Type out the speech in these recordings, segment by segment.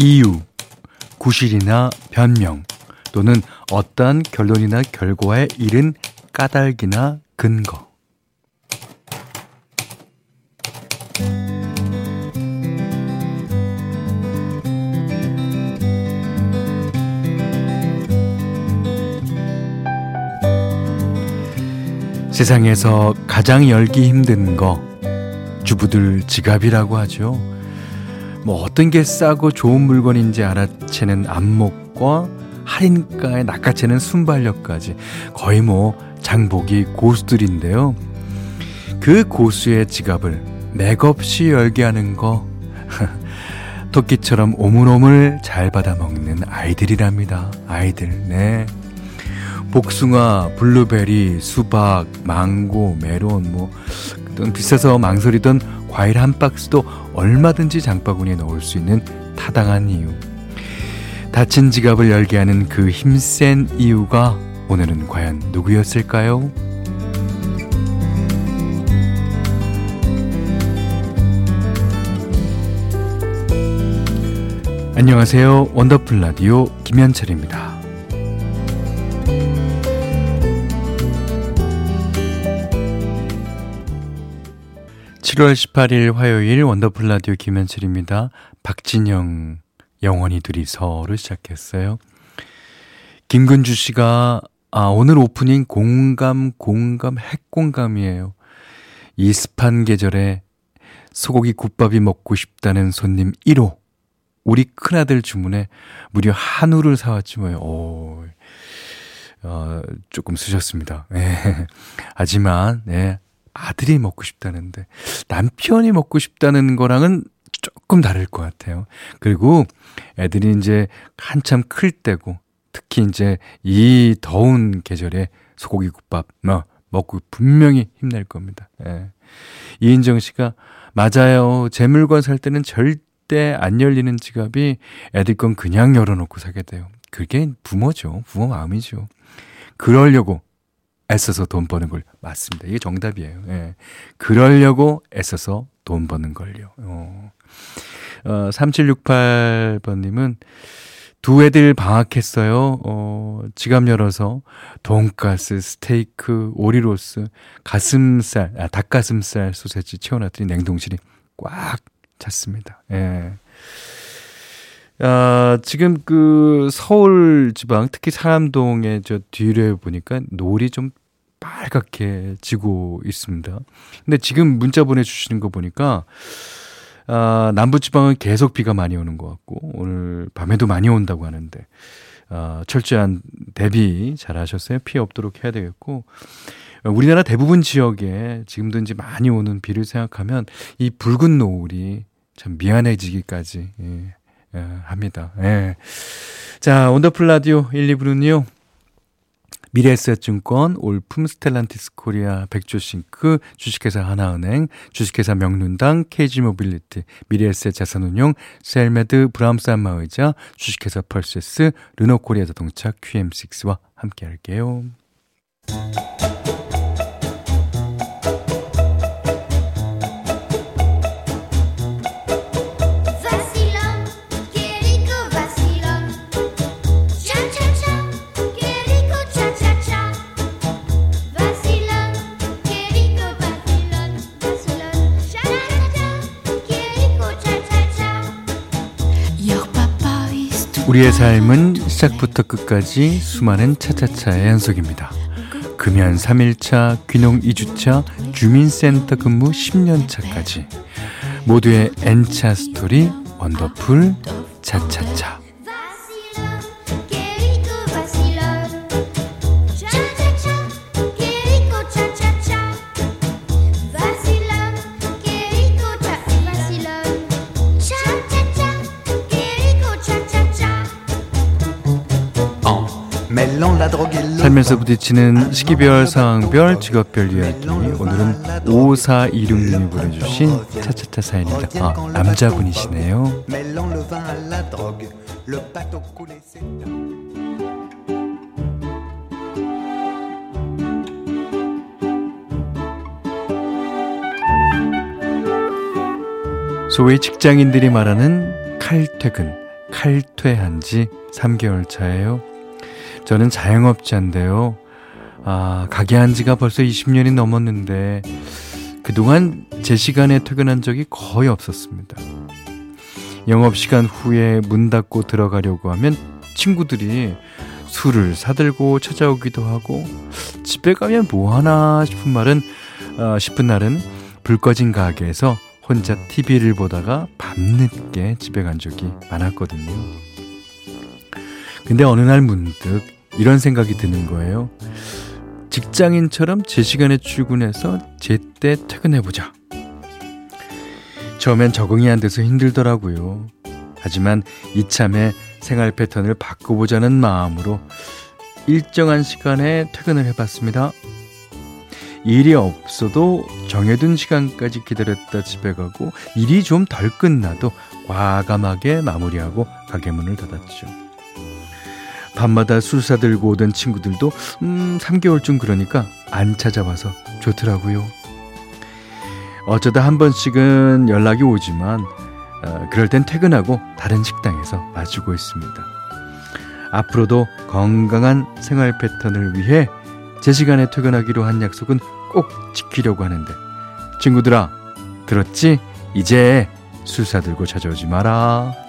이유, 구실이나 변명, 또는 어떠한 결론이나 결과에 이른 까닭이나 근거. 세상에서 가장 열기 힘든 거 주부들 지갑이라고 하죠. 뭐 어떤 게 싸고 좋은 물건인지 알아채는 안목과 할인가에 낚아채는 순발력까지 거의 뭐 장보기 고수들인데요. 그 고수의 지갑을 맥없이 열게 하는 거 토끼처럼 오물오물 잘 받아먹는 아이들이랍니다. 아이들, 네. 복숭아, 블루베리, 수박, 망고, 메론, 뭐, 또 비싸서 망설이던 과일 한 박스도 얼마든지 장바구니에 넣을 수 있는 타당한 이유. 닫힌 지갑을 열게 하는 그 힘센 이유가 오늘은 과연 누구였을까요? 안녕하세요. 원더풀 라디오 김현철입니다. 7월 18일 화요일 원더풀 라디오 김현철입니다. 박진영 영원히 둘이서로 시작했어요. 김근주 씨가 아 오늘 오프닝 공감 공감 핵공감이에요. 이 습한 계절에 소고기 국밥이 먹고 싶다는 손님 1호 우리 큰아들 주문에 무려 한우를 사왔지 뭐요. 오, 어, 조금 쓰셨습니다. 네. 하지만 네, 아들이 먹고 싶다는데 남편이 먹고 싶다는 거랑은 조금 다를 것 같아요. 그리고 애들이 이제 한참 클 때고 특히 이제 이 더운 계절에 소고기 국밥 뭐 먹고 분명히 힘낼 겁니다. 예. 이인정 씨가 맞아요. 제 물건 살 때는 절대 안 열리는 지갑이 애들 건 그냥 열어놓고 사게 돼요. 그게 부모죠. 부모 마음이죠. 그러려고 애써서 돈 버는 걸 맞습니다. 이게 정답이에요. 예. 그러려고 애써서 돈 버는 걸요. 어. 어, 3768번님은 두 애들 방학했어요. 어, 지갑 열어서 돈가스, 스테이크, 오리로스, 가슴살, 아, 닭가슴살 소세지 채워놨더니 냉동실이 꽉 찼습니다. 예. 아, 지금 그 서울 지방 특히 상암동의 저 뒤를 보니까 노을이 좀 빨갛게 지고 있습니다. 근데 지금 문자 보내주시는 거 보니까 아, 남부지방은 계속 비가 많이 오는 것 같고 오늘 밤에도 많이 온다고 하는데 아, 철저한 대비 잘 하셨어요. 피해 없도록 해야 되겠고 우리나라 대부분 지역에 지금도 이제 많이 오는 비를 생각하면 이 붉은 노을이 참 미안해지기까지 예, 예, 합니다. 예. 자, 원더풀 라디오 1, 2부는요. 미래에셋증권, 올품 스텔란티스 코리아, 백조싱크, 주식회사 하나은행, 주식회사 명륜당, KG모빌리티, 미래에셋 자산운용, 셀메드, 브라움스 안마의자, 주식회사 펄세스, 르노코리아 자동차 QM6와 함께 할게요. 우리의 삶은 시작부터 끝까지 수많은 차차차의 연속입니다. 금연 3일차, 귀농 2주차, 주민센터 근무 10년차까지 모두의 N차 스토리 원더풀 차차차 살면서 부딪히는 시기별, 상황별, 직업별 이야기. 오늘은 5426님이 보내주신 차차차 사연입니다. 아, 남자분이시네요. 소위 직장인들이 말하는 칼퇴근. 칼퇴한 지 3개월 차예요. 저는 자영업자인데요. 아, 가게 한 지가 벌써 20년이 넘었는데 그동안 제 시간에 퇴근한 적이 거의 없었습니다. 영업시간 후에 문 닫고 들어가려고 하면 친구들이 술을 사들고 찾아오기도 하고 집에 가면 뭐 하나 싶은 말은 어, 싶은 날은 불 꺼진 가게에서 혼자 TV를 보다가 밤늦게 집에 간 적이 많았거든요. 근데 어느 날 문득 이런 생각이 드는 거예요. 직장인처럼 제 시간에 출근해서 제때 퇴근해보자. 처음엔 적응이 안 돼서 힘들더라고요. 하지만 이참에 생활 패턴을 바꿔보자는 마음으로 일정한 시간에 퇴근을 해봤습니다. 일이 없어도 정해둔 시간까지 기다렸다 집에 가고 일이 좀 덜 끝나도 과감하게 마무리하고 가게 문을 닫았죠. 밤마다 술 사들고 오던 친구들도 음 3개월쯤 그러니까 안 찾아와서 좋더라고요. 어쩌다 한 번씩은 연락이 오지만 어, 그럴 땐 퇴근하고 다른 식당에서 마주고 있습니다. 앞으로도 건강한 생활 패턴을 위해 제 시간에 퇴근하기로 한 약속은 꼭 지키려고 하는데 친구들아 들었지? 이제 술 사 들고 찾아오지 마라.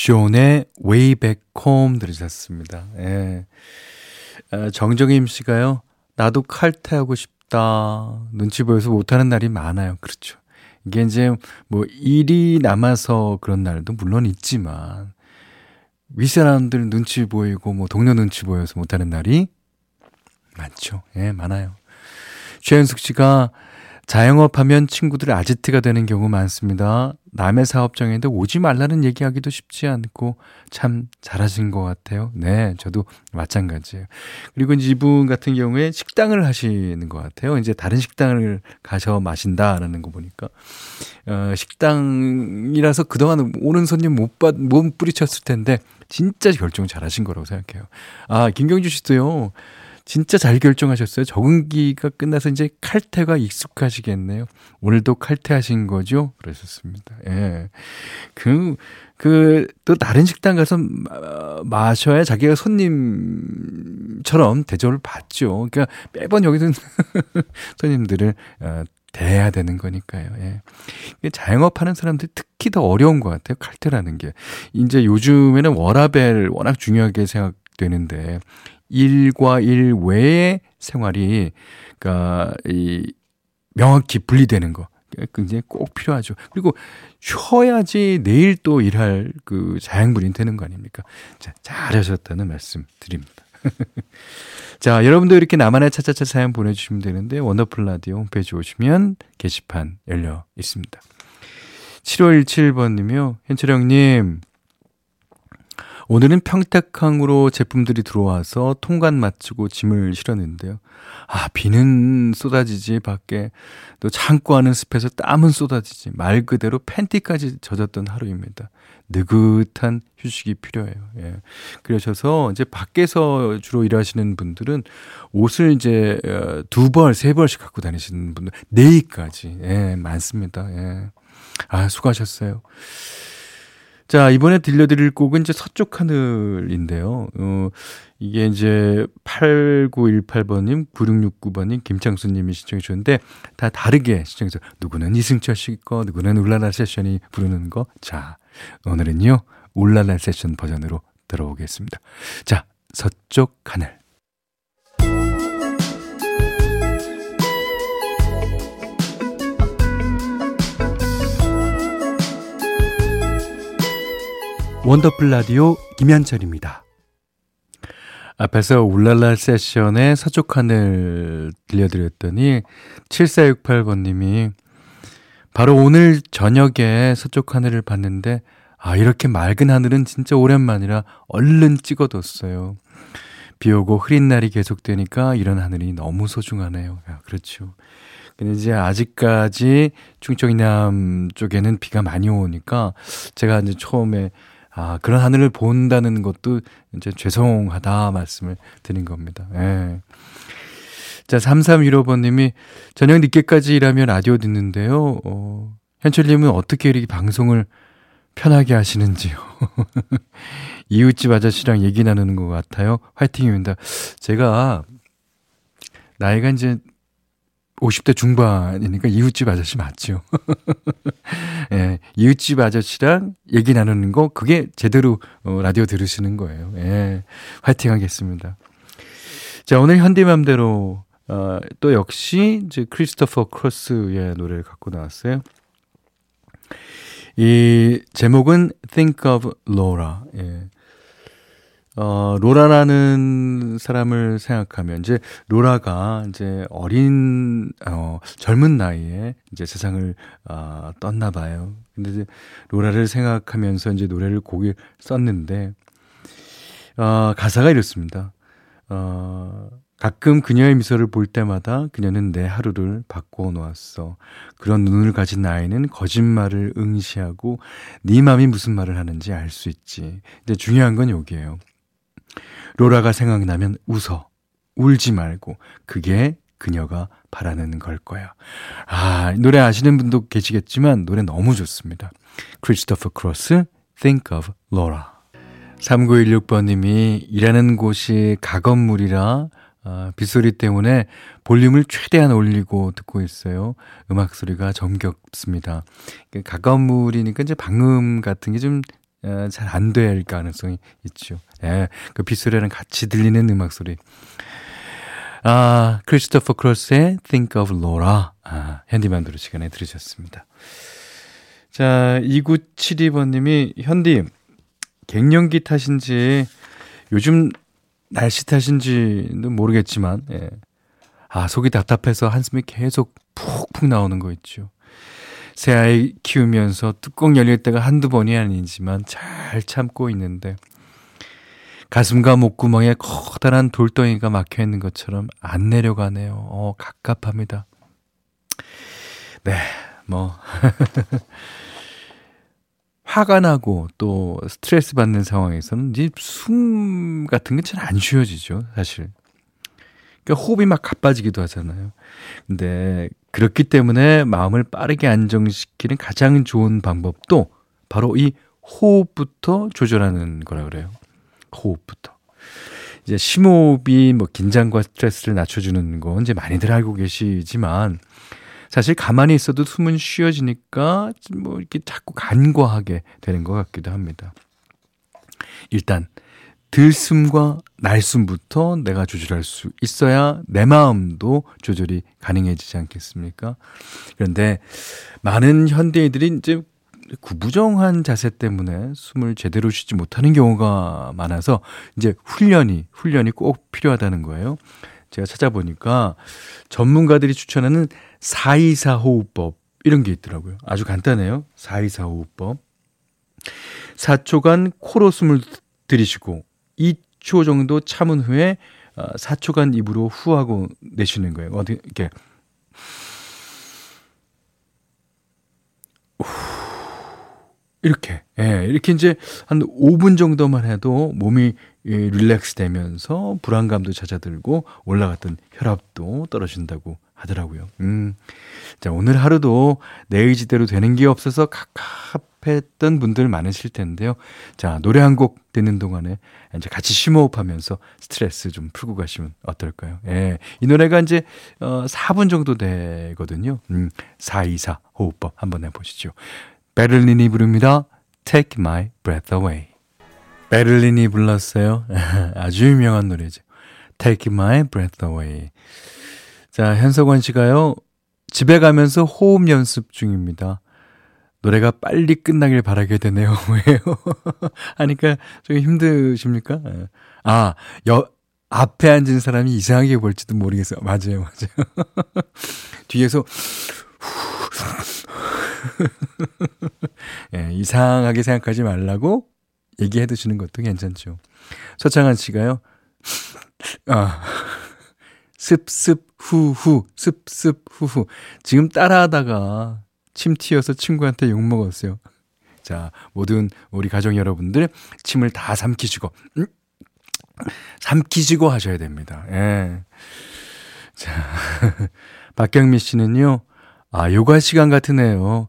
쇼의 Way Back Home 들으셨습니다. 예. 아, 정정임 씨가요. 나도 칼퇴하고 싶다. 눈치 보여서 못하는 날이 많아요. 그렇죠. 이게 이제 뭐 일이 남아서 그런 날도 물론 있지만 윗사람들 눈치 보이고 뭐 동료 눈치 보여서 못하는 날이 많죠. 예, 많아요. 최현숙 씨가 자영업 하면 친구들 아지트가 되는 경우 많습니다. 남의 사업 정했는데 오지 말라는 얘기하기도 쉽지 않고 참 잘하신 것 같아요. 네, 저도 마찬가지예요. 그리고 이제 이분 같은 경우에 식당을 하시는 것 같아요. 이제 다른 식당을 가셔 마신다라는 거 보니까 어, 식당이라서 그동안 오는 손님 못 받, 못 뿌리쳤을 텐데 진짜 결정 잘하신 거라고 생각해요. 아, 김경주 씨도요. 진짜 잘 결정하셨어요. 적응기가 끝나서 이제 칼퇴가 익숙하시겠네요. 오늘도 칼퇴하신 거죠? 그러셨습니다. 예. 그, 그, 또 다른 식당 가서 마셔야 자기가 손님처럼 대접을 받죠. 그러니까 매번 여기서 손님들을 어, 대해야 되는 거니까요. 예. 자영업 하는 사람들이 특히 더 어려운 것 같아요. 칼퇴라는 게. 이제 요즘에는 워라벨 워낙 중요하게 생각 되는데 일과 일 외의 생활이 그러니까 이 명확히 분리되는 거 굉장히 꼭 필요하죠. 그리고 쉬어야지 내일 또 일할 그 자양분이 되는 거 아닙니까? 자, 잘하셨다는 말씀 드립니다. 자, 여러분도 이렇게 나만의 차차차 사연 보내주시면 되는데, 원더풀 라디오 홈페이지 오시면 게시판 열려 있습니다. 7517번님이요. 현철형님, 오늘은 평택항으로 제품들이 들어와서 통관 마치고 짐을 실었는데요. 아, 비는 쏟아지지, 밖에. 또 창고 안은 습해서 땀은 쏟아지지. 말 그대로 팬티까지 젖었던 하루입니다. 느긋한 휴식이 필요해요. 예. 그러셔서 이제 밖에서 주로 일하시는 분들은 옷을 이제 어, 두 벌, 세 벌씩 갖고 다니시는 분들, 내일까지. 예, 많습니다. 예. 아, 수고하셨어요. 자, 이번에 들려드릴 곡은 이제 서쪽 하늘인데요. 어, 이게 이제 8918번님, 9669번님, 김창수님이 신청해 주셨는데, 다 다르게 신청해서, 누구는 이승철 씨 거, 누구는 울랄라 세션이 부르는 거. 자, 오늘은요, 울랄라 세션 버전으로 들어오겠습니다. 자, 서쪽 하늘. 원더풀 라디오 김현철입니다. 앞에서 울랄라 세션의 서쪽 하늘 들려드렸더니 7468번님이 바로 오늘 저녁에 서쪽 하늘을 봤는데 아 이렇게 맑은 하늘은 진짜 오랜만이라 얼른 찍어뒀어요. 비 오고 흐린 날이 계속되니까 이런 하늘이 너무 소중하네요. 아, 그렇죠. 근데 이제 아직까지 충청이남 쪽에는 비가 많이 오니까 제가 이제 처음에 아, 그런 하늘을 본다는 것도 이제 죄송하다 말씀을 드린 겁니다. 예. 자, 3315번님이 저녁 늦게까지 일하며 라디오 듣는데요. 어, 현철님은 어떻게 이렇게 방송을 편하게 하시는지요. 이웃집 아저씨랑 얘기 나누는 것 같아요. 화이팅입니다. 제가 나이가 이제 50대 중반이니까 이웃집 아저씨 맞죠. 예, 이웃집 아저씨랑 얘기 나누는 거, 그게 제대로 어, 라디오 들으시는 거예요. 예, 화이팅 하겠습니다. 자, 오늘 현디맘대로, 어, 또 역시 이제 크리스토퍼 크로스의 노래를 갖고 나왔어요. 이 제목은 Think of Laura. 예. 어, 로라라는 사람을 생각하면 이제 로라가 이제 어린 어 젊은 나이에 이제 세상을 어, 떴나 봐요. 근데 이제 로라를 생각하면서 이제 노래를 곡을 썼는데 어 가사가 이렇습니다. 어 가끔 그녀의 미소를 볼 때마다 그녀는 내 하루를 바꿔 놓았어. 그런 눈을 가진 나이는 거짓말을 응시하고 네 맘이 무슨 말을 하는지 알 수 있지. 근데 중요한 건 여기에요. 로라가 생각나면 웃어. 울지 말고. 그게 그녀가 바라는 걸 거야. 아, 노래 아시는 분도 계시겠지만 노래 너무 좋습니다. 크리스토퍼 크로스, Think of Laura. 3916번님이 일하는 곳이 가건물이라 아, 빗소리 때문에 볼륨을 최대한 올리고 듣고 있어요. 음악 소리가 정겹습니다. 가건물이니까 이제 방음 같은 게좀 어, 잘 안 될 가능성이 있죠. 예, 그 빗소리랑 같이 들리는 음악 소리. 아, 크리스토퍼 크로스의 Think of Laura. 아, 현디만두로 시간에 들으셨습니다. 자, 2972번님이 현디, 갱년기 탓인지 요즘 날씨 탓인지는 모르겠지만, 예. 아, 속이 답답해서 한숨이 계속 푹푹 나오는 거 있죠. 새 아이 키우면서 뚜껑 열릴 때가 한두 번이 아니지만 잘 참고 있는데 가슴과 목구멍에 커다란 돌덩이가 막혀 있는 것처럼 안 내려가네요. 어, 갑갑합니다. 네, 뭐. 화가 나고 또 스트레스 받는 상황에서는 이제 숨 같은 게 잘 안 쉬어지죠, 사실. 그러니까 호흡이 막 가빠지기도 하잖아요. 근데 그렇기 때문에 마음을 빠르게 안정시키는 가장 좋은 방법도 바로 이 호흡부터 조절하는 거라 그래요. 호흡부터. 이제 심호흡이 뭐 긴장과 스트레스를 낮춰주는 건 이제 많이들 알고 계시지만 사실 가만히 있어도 숨은 쉬어지니까 뭐 이렇게 자꾸 간과하게 되는 것 같기도 합니다. 일단 들숨과 날숨부터 내가 조절할 수 있어야 내 마음도 조절이 가능해지지 않겠습니까? 그런데 많은 현대인들이 이제 구부정한 자세 때문에 숨을 제대로 쉬지 못하는 경우가 많아서 이제 훈련이, 훈련이 꼭 필요하다는 거예요. 제가 찾아보니까 전문가들이 추천하는 424 호흡법 이런 게 있더라고요. 아주 간단해요. 424 호흡법. 4초간 코로 숨을 들이쉬고 2초 정도 참은 후에 4초간 어, 입으로 후하고 내쉬는 거예요. 어디 이렇게 이렇게 예, 이렇게 이제 한 5분 정도만 해도 몸이 예, 릴렉스 되면서 불안감도 잦아들고 올라갔던 혈압도 떨어진다고 하더라고요. 음. 자, 오늘 하루도 내 의지대로 되는 게 없어서 갑갑 했던 분들 많으실 텐데요. 자, 노래 한 곡 듣는 동안에 이제 같이 심호흡하면서 스트레스 좀 풀고 가시면 어떨까요? 예. 이 노래가 이제 어 4분 정도 되거든요. 음. 424 호흡법 한번 해 보시죠. 베를린이 부릅니다. Take My Breath Away. 베를린이 불렀어요. 아주 유명한 노래죠. Take My Breath Away. 자, 현석원 씨가요. 집에 가면서 호흡 연습 중입니다. 노래가 빨리 끝나길 바라게 되네요. 왜요? 하니까 좀 힘드십니까? 예. 아, 여, 앞에 앉은 사람이 이상하게 볼지도 모르겠어요. 맞아요, 맞아요. 뒤에서 예, 이상하게 생각하지 말라고 얘기해 두시는 것도 괜찮죠. 서창한 씨가요. 아. 습습 후후 습습 후후 지금 따라하다가 침 튀어서 친구한테 욕 먹었어요. 자, 모든 우리 가족 여러분들 침을 다 삼키시고 음? 삼키시고 하셔야 됩니다. 예. 자, 박경미 씨는요, 아, 요가 시간 같으네요.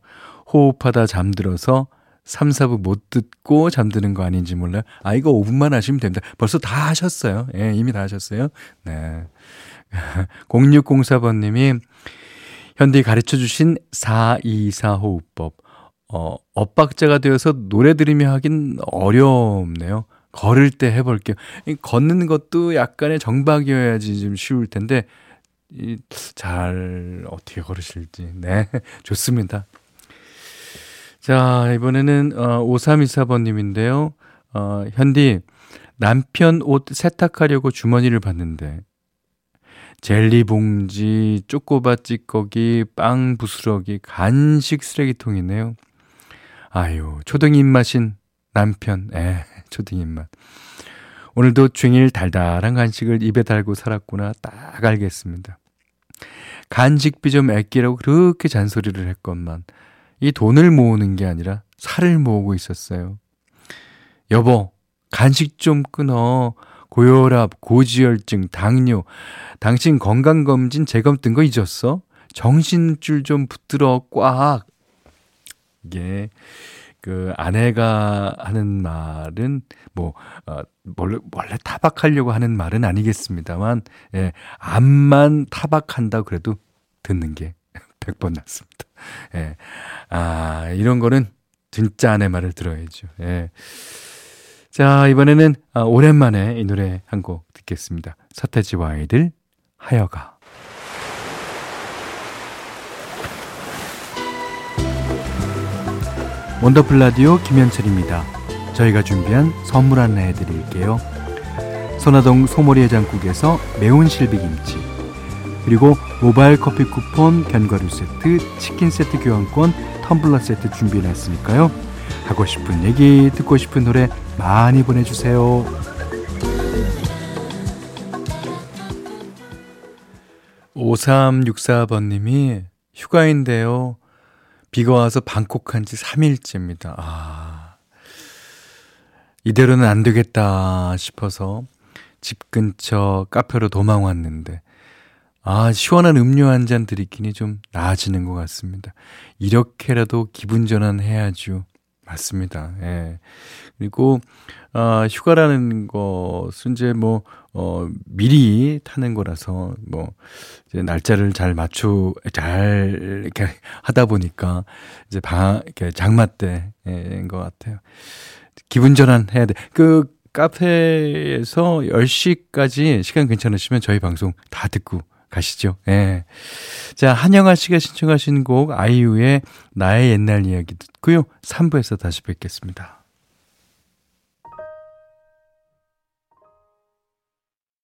호흡하다 잠들어서 3, 4부 못 듣고 잠드는 거 아닌지 몰라요. 아, 이거 5분만 하시면 됩니다. 벌써 다 하셨어요. 예, 이미 다 하셨어요. 네. 0604번님이 현디 가르쳐 주신 424 호흡법. 어, 엇박자가 되어서 노래 들으며 하긴 어렵네요. 걸을 때 해볼게요. 걷는 것도 약간의 정박이어야지 좀 쉬울 텐데, 이, 잘, 어떻게 걸으실지. 네, 좋습니다. 자, 이번에는, 어, 5324번님인데요. 어, 현디, 남편 옷 세탁하려고 주머니를 봤는데, 젤리 봉지, 쪼꼬바 찌꺼기, 빵 부스러기, 간식 쓰레기통이네요. 아유, 초등 입맛인 남편, 에, 초등 입맛. 오늘도 종일 달달한 간식을 입에 달고 살았구나 딱 알겠습니다. 간식비 좀 아끼라고 그렇게 잔소리를 했건만 이 돈을 모으는 게 아니라 살을 모으고 있었어요. 여보, 간식 좀 끊어. 고혈압, 고지혈증, 당뇨. 당신 건강검진 재검 뜬 거 잊었어? 정신줄 좀 붙들어 꽉. 이게 그 아내가 하는 말은 뭐 어, 원래, 원래 타박하려고 하는 말은 아니겠습니다만 예, 암만 타박한다 그래도 듣는 게 100번 낫습니다. 예. 아, 이런 거는 진짜 아내 말을 들어야죠. 예. 자, 이번에는 아, 오랜만에 이 노래 한 곡 듣겠습니다. 서태지와 아이들 하여가. 원더풀 라디오 김현철입니다. 저희가 준비한 선물 하나 해드릴게요. 선화동 소머리 해장국에서 매운 실비김치 그리고 모바일 커피 쿠폰, 견과류 세트, 치킨 세트 교환권, 텀블러 세트 준비해놨으니까요. 하고 싶은 얘기, 듣고 싶은 노래 많이 보내주세요. 5364번님이 휴가인데요. 비가 와서 방콕 한 지 3일째입니다. 아. 이대로는 안 되겠다 싶어서 집 근처 카페로 도망 왔는데, 아, 시원한 음료 한 잔 들이키니 좀 나아지는 것 같습니다. 이렇게라도 기분 전환해야죠. 맞습니다. 예. 그리고, 아, 휴가라는 것은 이제 뭐, 어, 미리 타는 거라서, 뭐, 이제 날짜를 잘 맞추, 잘, 이렇게 하다 보니까, 이제 방, 이렇게 장마 때인 것 같아요. 기분 전환 해야 돼. 그, 카페에서 10시까지 시간 괜찮으시면 저희 방송 다 듣고 가시죠. 예. 자, 한영아 씨가 신청하신 곡 아이유의 나의 옛날 이야기 듣고요. 3부에서 다시 뵙겠습니다.